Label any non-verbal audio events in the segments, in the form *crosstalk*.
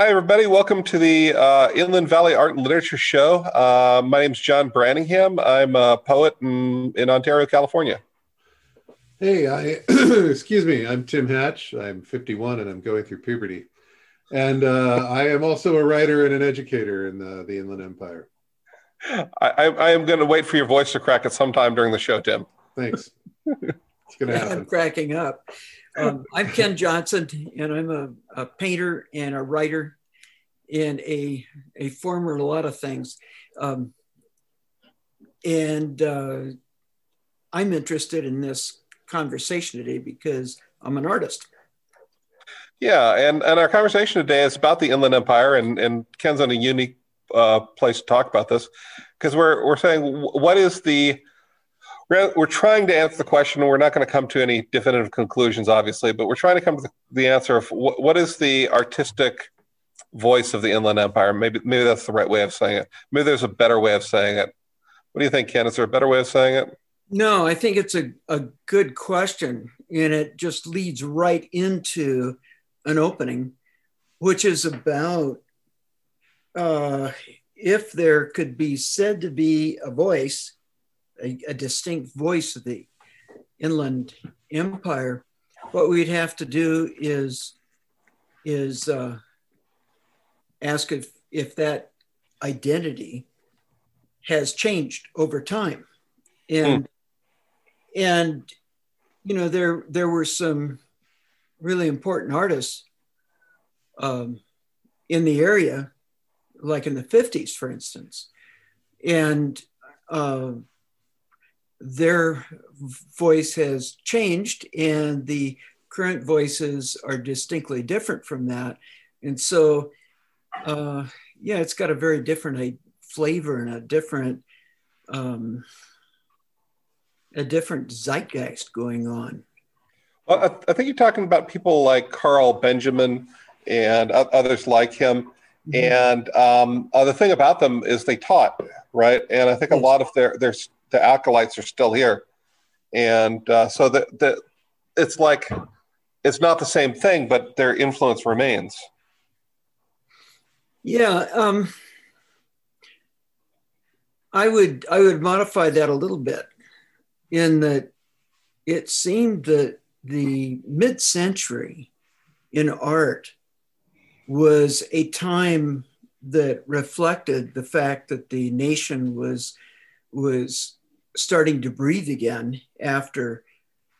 Hi, everybody. Welcome to the uh, Inland Valley Art and Literature Show. Uh, my name is John Branningham. I'm a poet in, in Ontario, California. Hey, I *clears throat* excuse me. I'm Tim Hatch. I'm 51 and I'm going through puberty, and uh, I am also a writer and an educator in the, the Inland Empire. I, I am going to wait for your voice to crack at some time during the show, Tim. Thanks. *laughs* It's going *laughs* to happen. I'm cracking up. Um, I'm Ken Johnson, and I'm a, a, painter and a writer and a, a former a lot of things. Um, and uh, I'm interested in this conversation today because I'm an artist. Yeah, and, and our conversation today is about the Inland Empire, and, and Ken's in a unique uh, place to talk about this because we're, we're saying what is the we're, trying to answer the question. We're not going to come to any definitive conclusions, obviously, but we're trying to come to the, answer of what, what is the artistic voice of the Inland Empire. Maybe maybe that's the right way of saying it. Maybe there's a better way of saying it. What do you think, Ken? Is there a better way of saying it? No, I think it's a, a good question. And it just leads right into an opening, which is about uh, if there could be said to be a voice a, a distinct voice of the inland empire, what we'd have to do is is uh, ask if if that identity has changed over time, and mm. and you know there there were some really important artists um, in the area, like in the fifties, for instance, and uh, their voice has changed and the current voices are distinctly different from that. And so, uh, yeah, it's got a very different a flavor and a different, um, a different zeitgeist going on. Well, I, I think you're talking about people like Karl Benjamin and others like him. Mm-hmm. And um, uh, the thing about them is they taught, right? And I think a lot of their their the acolytes are still here, and uh, so the, the it's like it's not the same thing, but their influence remains. Yeah, um, I would I would modify that a little bit, in that it seemed that the mid-century in art was a time that reflected the fact that the nation was was starting to breathe again after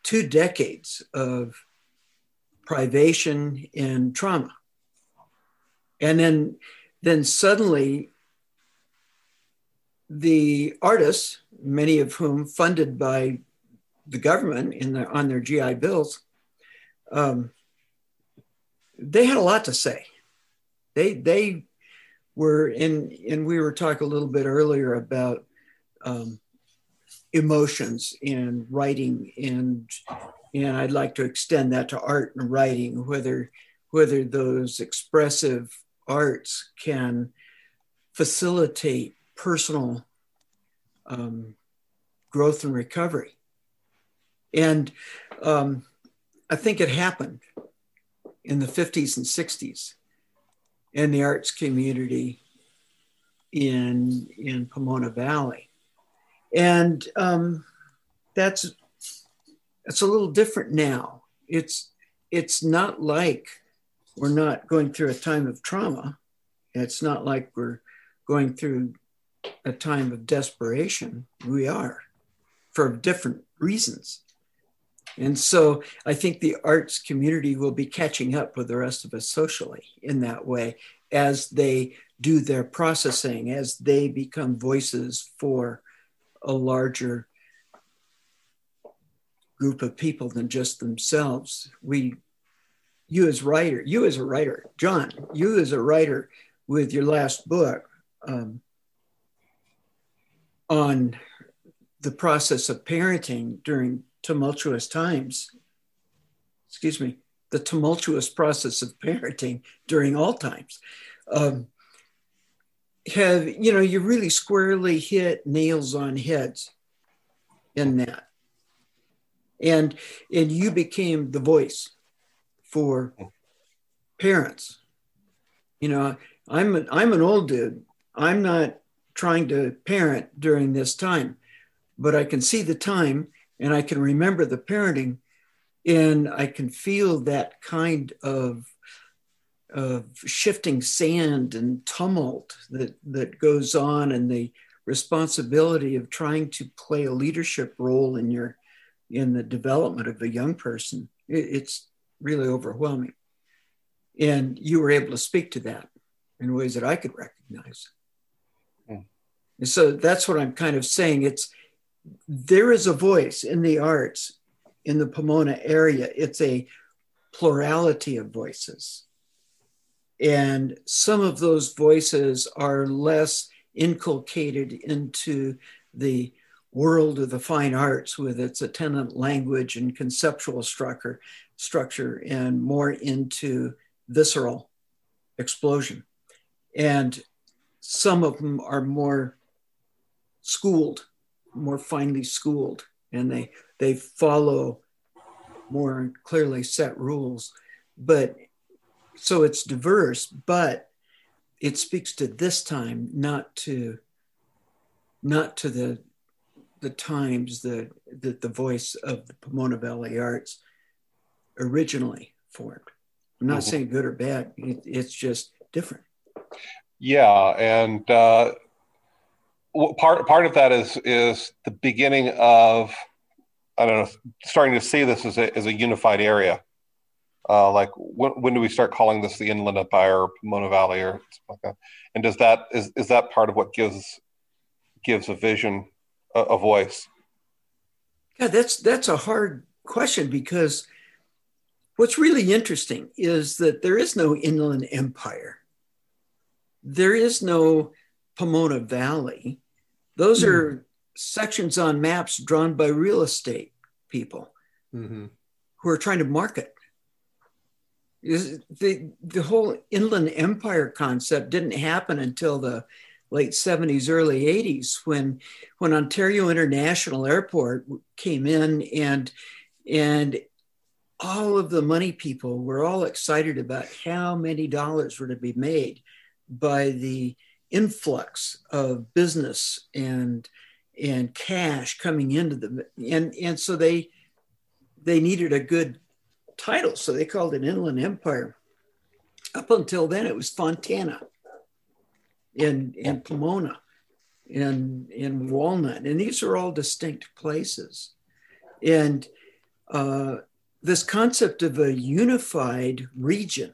two decades of privation and trauma. And then, then suddenly, the artists, many of whom funded by the government in their, on their GI bills, um, they had a lot to say. They they were in, and we were talking a little bit earlier about um, emotions in writing and and I'd like to extend that to art and writing, whether whether those expressive arts can facilitate personal um, growth and recovery. And um, I think it happened in the 50s and 60s in the arts community in, in Pomona Valley and um, that's it's a little different now. It's it's not like we're not going through a time of trauma. It's not like we're going through a time of desperation. We are for different reasons. And so I think the arts community will be catching up with the rest of us socially in that way as they do their processing, as they become voices for a larger group of people than just themselves. We, you as writer, you as a writer, John, you as a writer with your last book um, on the process of parenting during tumultuous times. Excuse me, the tumultuous process of parenting during all times. Um, have you know you really squarely hit nails on heads in that and and you became the voice for parents You know, I'm an, I'm an old dude. I'm not trying to parent during this time, but I can see the time and I can remember the parenting and I can feel that kind of of shifting sand and tumult that that goes on and the responsibility of trying to play a leadership role in your in the development of a young person it, it's really overwhelming. And you were able to speak to that in ways that i could recognize. Mm. and so that's what i'm kind of saying. It's there is a voice in the arts in the pomona area. It's a plurality of voices and some of those voices are less inculcated into the world of the fine arts with its attendant language and conceptual structure, structure and more into visceral explosion. And some of them are more schooled, more finely schooled, and they, they follow more clearly set rules. But so it's diverse, but it speaks to this time, not to not to the the times that the, the voice of the Pomona Valley Arts originally formed. I'm not mm-hmm. saying good or bad. It, it's just different. Yeah, and uh, part part of that is is the beginning of I don't know, starting to see this as a as a unified area. Uh, like when, when do we start calling this the Inland Empire or Pomona Valley or something like that? And does that is is that part of what gives gives a vision a, a voice? Yeah, that's that's a hard question because what's really interesting is that there is no Inland Empire. There is no Pomona Valley. Those mm. are sections on maps drawn by real estate people mm-hmm. who are trying to market the the whole inland empire concept didn't happen until the late 70s early 80s when when ontario international airport came in and and all of the money people were all excited about how many dollars were to be made by the influx of business and and cash coming into the and and so they they needed a good title, so they called it Inland Empire. Up until then, it was Fontana in, in Pomona, in, in Walnut, and these are all distinct places. And uh, this concept of a unified region,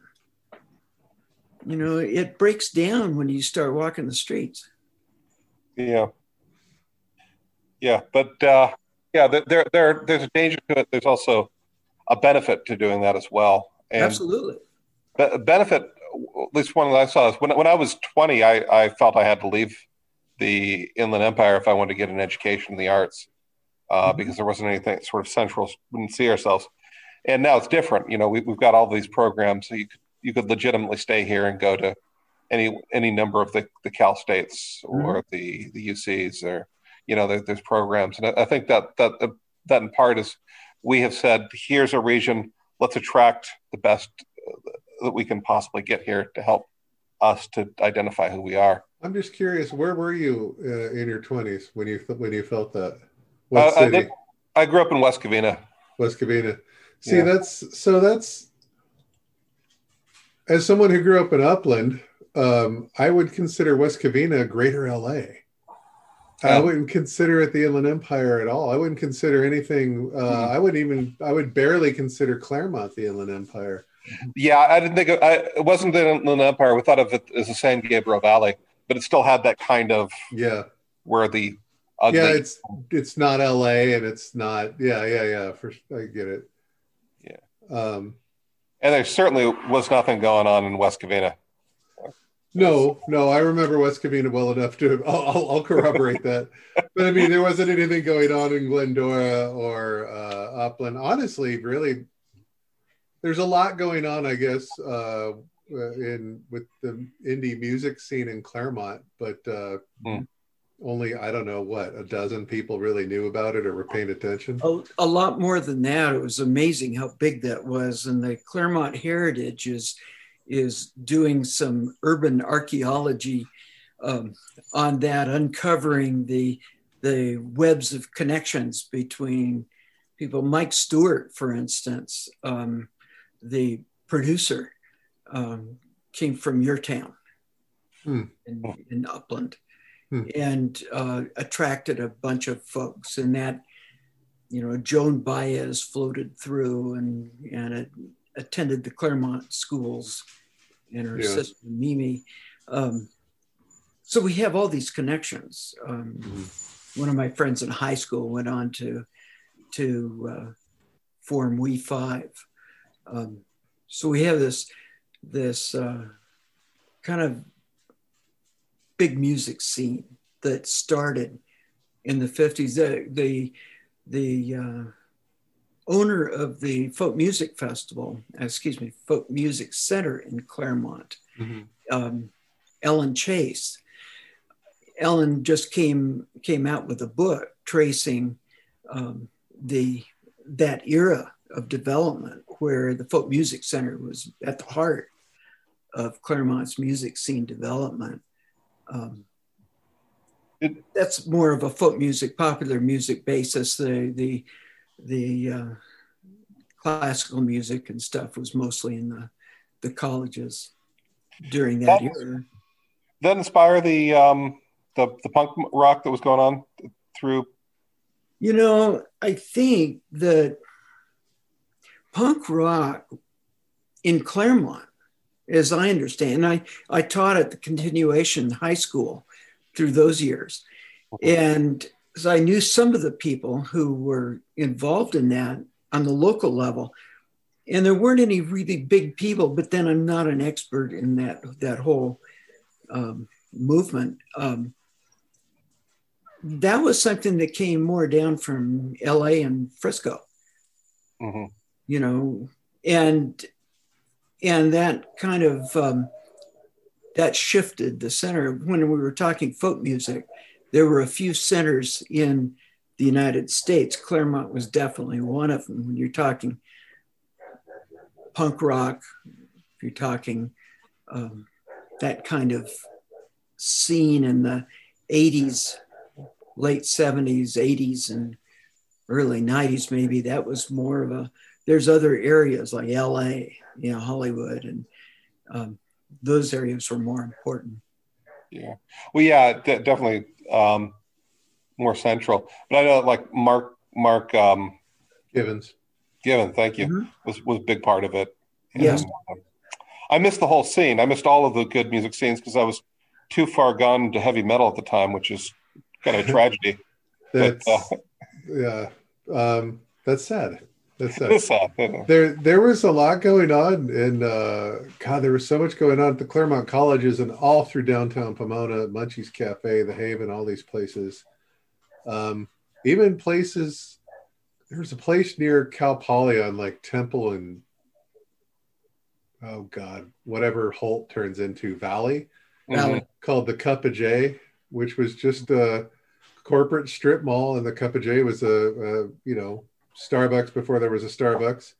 you know, it breaks down when you start walking the streets. Yeah. Yeah, but uh, yeah, there, there, there's a danger to it. There's also a benefit to doing that as well. And Absolutely. Be- benefit, at least one that I saw is when, when I was 20, I, I felt I had to leave the Inland Empire if I wanted to get an education in the arts uh, mm-hmm. because there wasn't anything sort of central, we didn't see ourselves. And now it's different. You know, we, we've got all these programs, so you could, you could legitimately stay here and go to any any number of the, the Cal States or mm-hmm. the, the UCs or, you know, there, there's programs. And I, I think that, that, that in part is we have said, here's a region, let's attract the best uh, that we can possibly get here to help us to identify who we are. I'm just curious, where were you uh, in your 20s when you when you felt that? What uh, city? I, did, I, grew up in West Covina. West Covina. See, yeah. that's so that's as someone who grew up in Upland, um, I would consider West Covina greater LA. I wouldn't consider it the Inland Empire at all. I wouldn't consider anything. Uh, mm-hmm. I wouldn't even. I would barely consider Claremont the Inland Empire. Yeah, I didn't think it, I, it wasn't the Inland Empire. We thought of it as the San Gabriel Valley, but it still had that kind of yeah, where the ugly, yeah, it's it's not L.A. and it's not yeah, yeah, yeah. For I get it. Yeah. Um, and there certainly was nothing going on in West Covina. No, no, I remember West Covina well enough to. I'll, I'll, I'll corroborate that. But I mean, there wasn't anything going on in Glendora or uh, Upland. Honestly, really, there's a lot going on, I guess, uh, in with the indie music scene in Claremont. But uh, mm. only I don't know what a dozen people really knew about it or were paying attention. A, a lot more than that. It was amazing how big that was, and the Claremont heritage is is doing some urban archaeology um, on that, uncovering the the webs of connections between people. Mike Stewart, for instance, um, the producer, um, came from your town Hmm. in, in Upland Hmm. and uh, attracted a bunch of folks. And that, you know, Joan Baez floated through and, and it attended the Claremont schools and her sister Mimi. Um, so we have all these connections. Um, Mhm. one of my friends in high school went on to to uh, form We Five. Um, so we have this this uh, kind of big music scene that started in the fifties. The the the uh, owner of the folk music festival, excuse me, folk music center in Claremont, Mhm. um, Ellen Chase. Ellen just came came out with a book tracing um, the that era of development where the folk music center was at the heart of Claremont's music scene development. Um, It- that's more of a folk music, popular music basis. The the the uh, classical music and stuff was mostly in the the colleges during that That era. That inspire the um, the the punk rock that was going on through. You know, I think that punk rock in Claremont, as I understand, I, I taught at the continuation high school through those years. And so I knew some of the people who were involved in that on the local level. And there weren't any really big people, but then I'm not an expert in that, that whole um, movement. Um, that was something that came more down from LA and Frisco, Mhm. you know, and and that kind of um, that shifted the center when we were talking folk music. There were a few centers in the United States. Claremont was definitely one of them. When you're talking punk rock, if you're talking um, that kind of scene in the 80s late 70s 80s and early 90s maybe that was more of a there's other areas like la you know hollywood and um, those areas were more important Yeah. Well, yeah, de- definitely um, more central. But I know, like Mark Mark um, Givens. Given, thank you, Mhm. was was a big part of it. Yes. And, um, I missed the whole scene. I missed all of the good music scenes because I was too far gone to heavy metal at the time, which is kind of a tragedy. *laughs* That's But, uh, *laughs* yeah. Um, that's sad. That's sad. it's sad. you know. there there was a lot going on and uh god there was so much going on at the claremont colleges and all through downtown pomona munchie's cafe the haven all these places um even places there was a place near cal poly on like temple and oh god whatever holt turns into valley Valley. called the Cup of J, which was just a corporate strip mall, and the Cup of J was a, a you know Starbucks before there was a Starbucks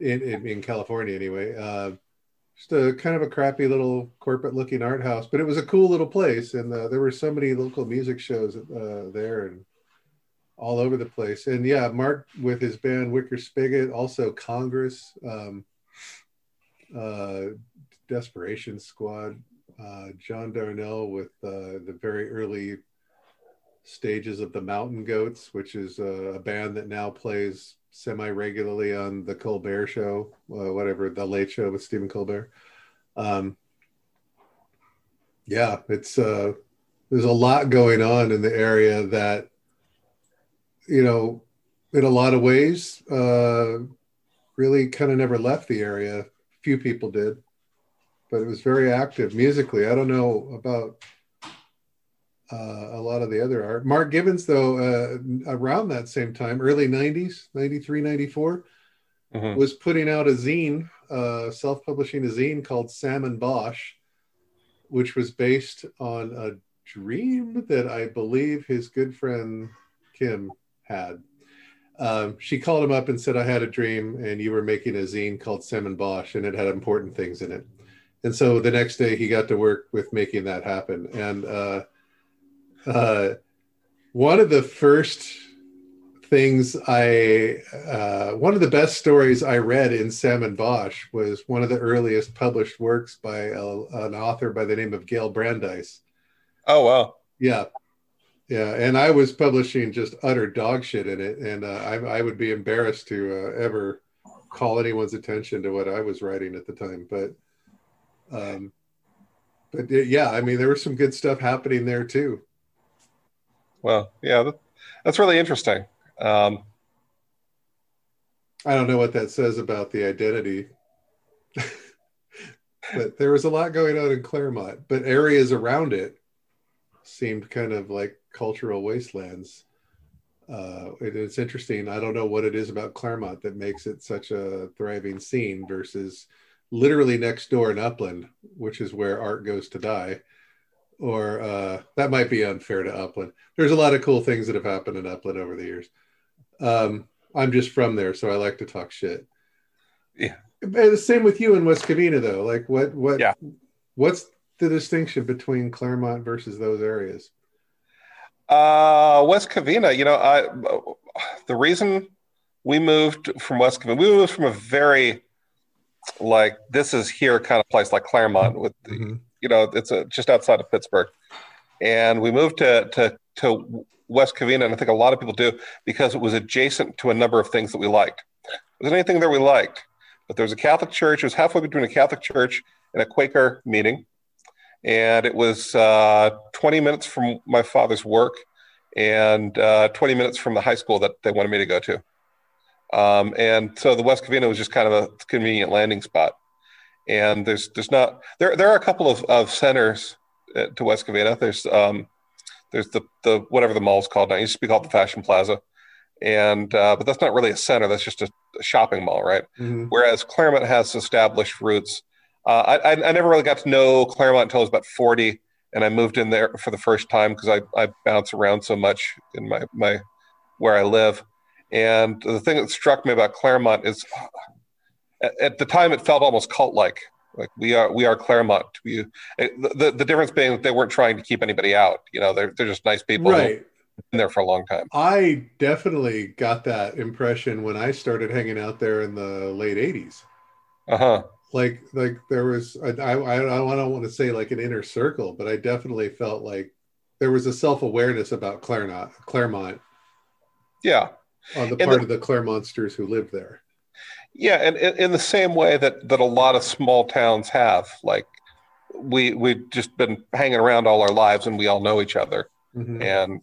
in in, in California anyway. Uh, just a kind of a crappy little corporate looking art house, but it was a cool little place, and uh, there were so many local music shows uh, there and all over the place. And yeah, Mark with his band Wicker Spigot, also Congress, um, uh, Desperation Squad, uh, John Darnielle with uh, the very early stages of the Mountain Goats, which is uh, a band that now plays semi regularly on the Colbert Show, uh, whatever the Late Show with Stephen Colbert. Um, yeah, it's uh, there's a lot going on in the area that you know, in a lot of ways, uh, really kind of never left the area. Few people did but it was very active musically. I don't know about uh, a lot of the other art. Mark Givens, though, uh, around that same time, early 90s, 93, 94, Mhm. was putting out a zine, uh, self publishing a zine called Salmon Bosch, which was based on a dream that I believe his good friend Kim had. um, she called him up and said, I had a dream and you were making a zine called Salmon Bosch and it had important things in it. And so the next day he got to work with making that happen. And uh, uh, one of the first things I, uh, one of the best stories I read in Salmon Bosch was one of the earliest published works by a, an author by the name of Gail Brandeis. Oh, wow. Yeah. Yeah, and I was publishing just utter dog shit in it, and uh, I, I, would be embarrassed to uh, ever call anyone's attention to what I was writing at the time. But, um, but yeah, I mean, there was some good stuff happening there too. Well, yeah, that, that's really interesting. Um, I don't know what that says about the identity, *laughs* but there was a lot going on in Claremont, but areas around it seemed kind of like cultural wastelands. Uh, it, it's interesting. I don't know what it is about Claremont that makes it such a thriving scene versus literally next door in Upland, which is where art goes to die. Or uh, that might be unfair to Upland. There's a lot of cool things that have happened in Upland over the years. Um, I'm just from there, so I like to talk shit. Yeah. The same with you in West Covina, though. Like, what, what, yeah. what's the distinction between Claremont versus those areas? Uh, West Covina, you know, I, the reason we moved from West Covina, we moved from a very like this is here kind of place like Claremont with, mm-hmm. You know, it's a, just outside of Pittsburgh, and we moved to to to West Covina, and I think a lot of people do because it was adjacent to a number of things that we liked. There was anything that we liked, but there was a Catholic church. It was halfway between a Catholic church and a Quaker meeting and it was uh, 20 minutes from my father's work and uh, 20 minutes from the high school that they wanted me to go to. Um, and so the West Covina was just kind of a convenient landing spot. And there's there's not there there are a couple of, of centers uh, to West Covina. There's um, there's the the whatever the mall's called now. It used to be called the Fashion Plaza, and uh, but that's not really a center. That's just a, a shopping mall, right? Mm-hmm. Whereas Claremont has established roots uh, I, I never really got to know Claremont until I was about 40, and I moved in there for the first time because I, I bounce around so much in my, my where I live. And the thing that struck me about Claremont is at, at the time it felt almost cult like. Like we are, we are Claremont. We, the, the difference being that they weren't trying to keep anybody out. You know, they're, they're just nice people. Right. Been there for a long time. I definitely got that impression when I started hanging out there in the late 80s. Uh huh like like there was I, I I don't want to say like an inner circle, but I definitely felt like there was a self awareness about Claremont Claremont. Yeah, on the part the, of the Claremontsters who lived there. Yeah, and in, the same way that that a lot of small towns have, like we we've just been hanging around all our lives, and we all know each other, mm-hmm. and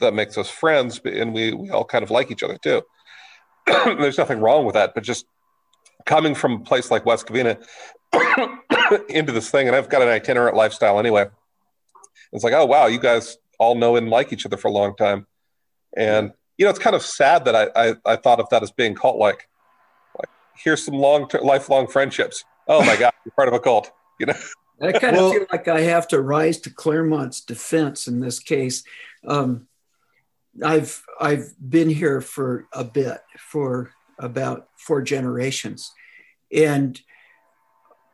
that makes us friends, and we we all kind of like each other too. *clears throat* There's nothing wrong with that, but just coming from a place like West Covina *coughs* into this thing, and I've got an itinerant lifestyle anyway. It's like, oh wow, you guys all know and like each other for a long time, and you know it's kind of sad that I I, I thought of that as being cult like. Like here's some long term lifelong friendships. Oh my god, you're part of a cult. You know. I kind well, of feel like I have to rise to Claremont's defense in this case. Um, I've I've been here for a bit, for about four generations. And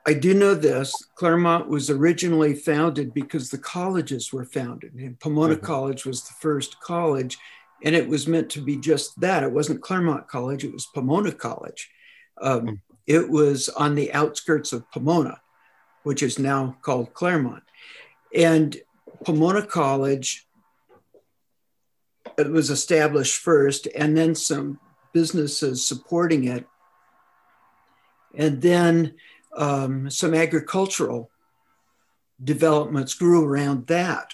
I do know this Claremont was originally founded because the colleges were founded, and Pomona mm-hmm. College was the first college, and it was meant to be just that. It wasn't Claremont College, it was Pomona College. Um, mm-hmm. It was on the outskirts of Pomona, which is now called Claremont. And Pomona College it was established first, and then some businesses supporting it. And then um, some agricultural developments grew around that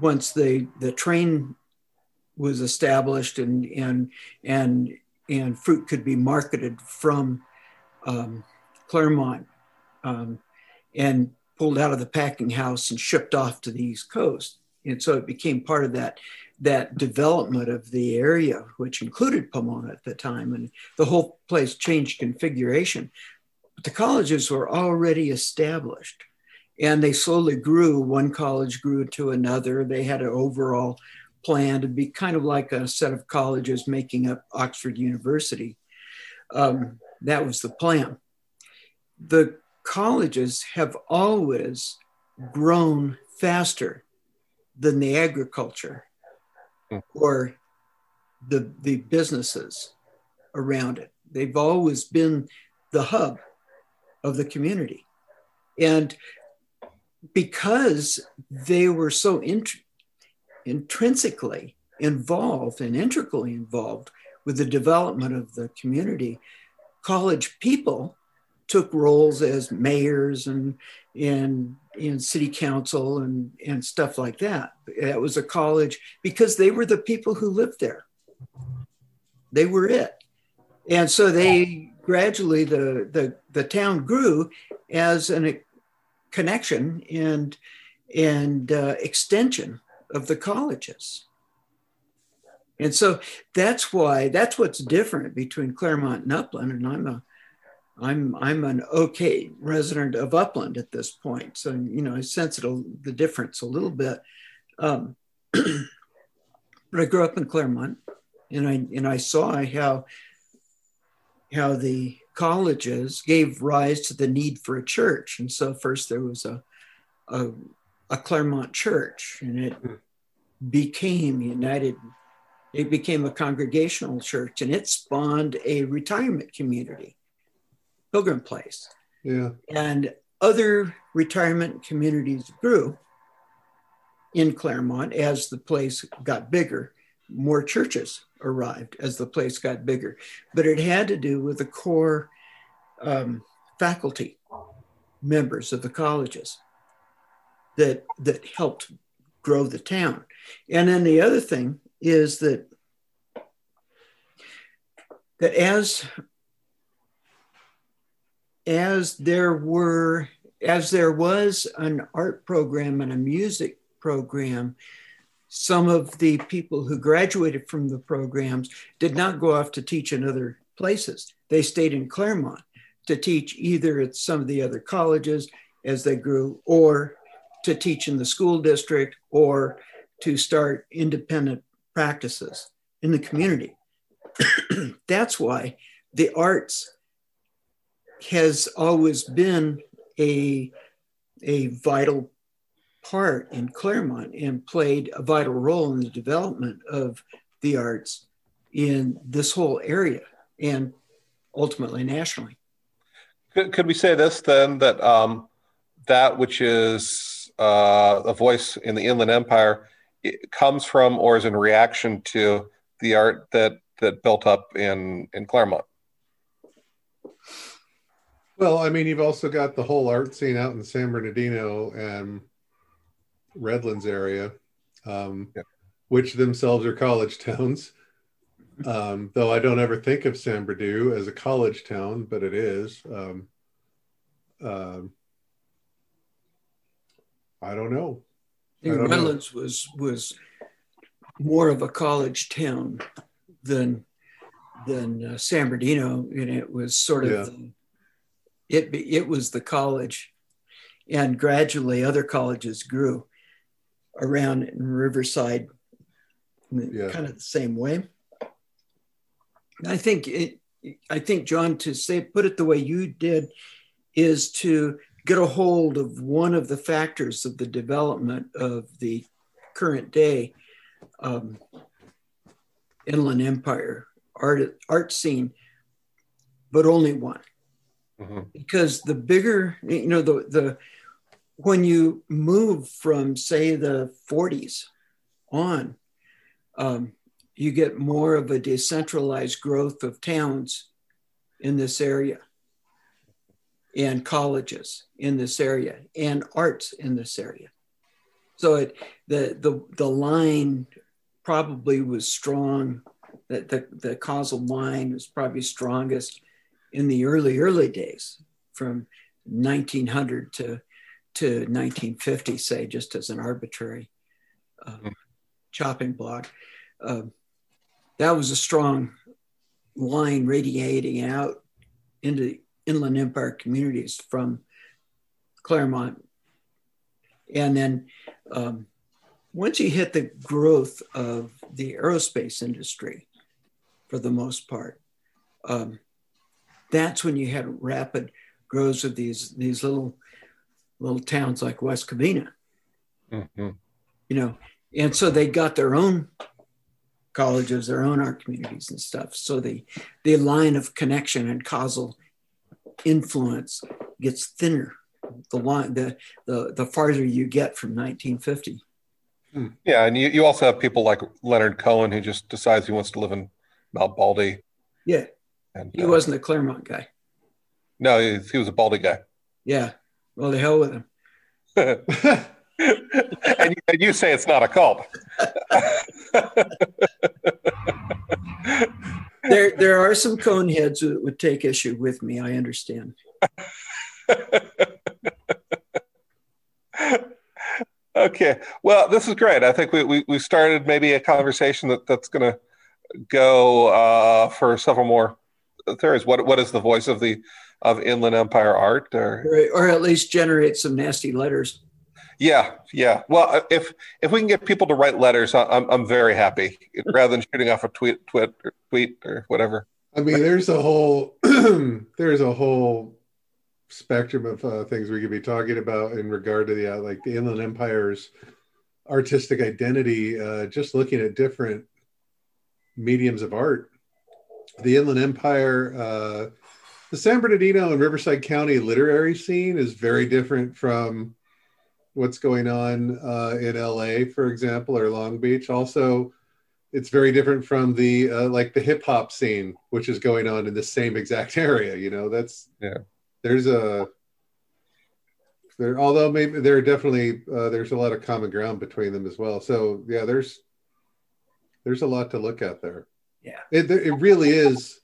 once the, the train was established and, and, and, and fruit could be marketed from um, Claremont um, and pulled out of the packing house and shipped off to the East Coast. And so it became part of that that development of the area, which included Pomona at the time, and the whole place changed configuration. But the colleges were already established and they slowly grew. One college grew to another. They had an overall plan to be kind of like a set of colleges making up Oxford University. Um, that was the plan. The colleges have always grown faster than the agriculture or the, the businesses around it. They've always been the hub of the community. And because they were so int- intrinsically involved and integrally involved with the development of the community, college people took roles as mayors and in in city council and and stuff like that. It was a college because they were the people who lived there. They were it, and so they gradually the the the town grew as an connection and and uh, extension of the colleges. And so that's why that's what's different between Claremont and Upland. And I'm a I'm I'm an okay resident of Upland at this point, so you know I sense it a, the difference a little bit. Um, but *clears throat* I grew up in Claremont, and I and I saw how how the colleges gave rise to the need for a church, and so first there was a a, a Claremont church, and it became United. It became a congregational church, and it spawned a retirement community Pilgrim Place. Yeah. And other retirement communities grew in Claremont as the place got bigger. More churches arrived as the place got bigger, but it had to do with the core um, faculty members of the colleges that that helped grow the town. And then the other thing is that that as as there were as there was an art program and a music program some of the people who graduated from the programs did not go off to teach in other places they stayed in claremont to teach either at some of the other colleges as they grew or to teach in the school district or to start independent practices in the community *clears throat* that's why the arts has always been a, a vital part in Claremont and played a vital role in the development of the arts in this whole area and ultimately nationally. Could, could we say this then that um, that which is uh, a voice in the Inland Empire comes from or is in reaction to the art that that built up in in Claremont? Well, I mean, you've also got the whole art scene out in San Bernardino and Redlands area, um, yeah. which themselves are college towns. Um, though I don't ever think of San Bernardino as a college town, but it is. Um, uh, I don't know. I don't Redlands know. was was more of a college town than than uh, San Bernardino, and it was sort of yeah. the, it, it was the college. And gradually, other colleges grew around in Riverside, yeah. kind of the same way. I think it, I think John to say put it the way you did is to get a hold of one of the factors of the development of the current day um, inland empire art art scene, but only one mm-hmm. because the bigger you know the the when you move from say the 40s on um, you get more of a decentralized growth of towns in this area and colleges in this area and arts in this area so it the the, the line probably was strong that the, the causal line was probably strongest in the early, early days from 1900 to, to 1950, say, just as an arbitrary uh, mm. chopping block. Uh, that was a strong line radiating out into inland empire communities from Claremont. And then um, once you hit the growth of the aerospace industry, for the most part, um, that's when you had rapid growth of these these little little towns like West Covina. Mm-hmm. You know, and so they got their own colleges, their own art communities and stuff. So the the line of connection and causal influence gets thinner. The line, the the the farther you get from 1950. Hmm. Yeah, and you, you also have people like Leonard Cohen who just decides he wants to live in Mount Baldy. Yeah, and, he uh, wasn't a Claremont guy. No, he, he was a Baldy guy. Yeah, well, the hell with him. *laughs* and, and you say it's not a cult. *laughs* *laughs* there, there are some coneheads that would take issue with me. I understand. okay. Well, this is great. I think we, we, we started maybe a conversation that, that's going to go uh, for several more theories. What, what is the voice of the of Inland Empire art? Or, or at least generate some nasty letters. Yeah, yeah. Well, uh, if if we can get people to write letters, I'm I'm very happy *laughs* rather than shooting off a tweet, tweet, or tweet or whatever. I mean, there's a whole *clears throat* there's a whole spectrum of uh, things we could be talking about in regard to the uh, like the Inland Empire's artistic identity. Uh, just looking at different mediums of art, the Inland Empire. Uh, the San Bernardino and Riverside County literary scene is very different from what's going on uh, in LA, for example, or Long Beach. Also, it's very different from the uh, like the hip hop scene, which is going on in the same exact *laughs* area. You know, that's yeah. There's a there, although maybe there are definitely uh, there's a lot of common ground between them as well. So yeah, there's there's a lot to look at there. Yeah, it it really is.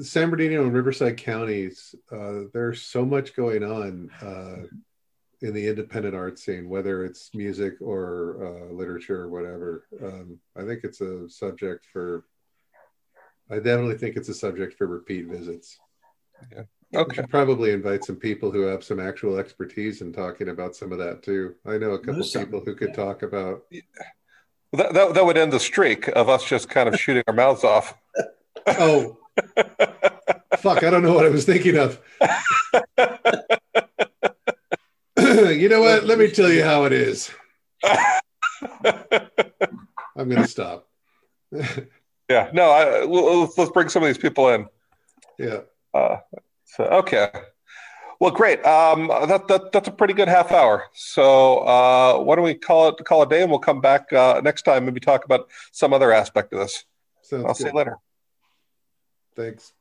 San Bernardino and Riverside counties, uh, there's so much going on uh, in the independent art scene, whether it's music or uh, literature or whatever. Um, I think it's a subject for. I definitely think it's a subject for repeat visits. Yeah. Okay. Probably invite some people who have some actual expertise in talking about some of that too. I know a couple people who could talk about. That, that, that would end the streak of us just kind of shooting our mouths off. Oh, *laughs* fuck! I don't know what I was thinking of. *laughs* *laughs* you know what? Let me tell you how it is. *laughs* I'm going to stop. *laughs* yeah, no, I, let's, let's bring some of these people in. Yeah. Uh, so, okay. Well, great. Um, that, that, that's a pretty good half hour. So uh, why don't we call it call a day, and we'll come back uh, next time, and maybe talk about some other aspect of this. Sounds I'll good. see you later. Thanks.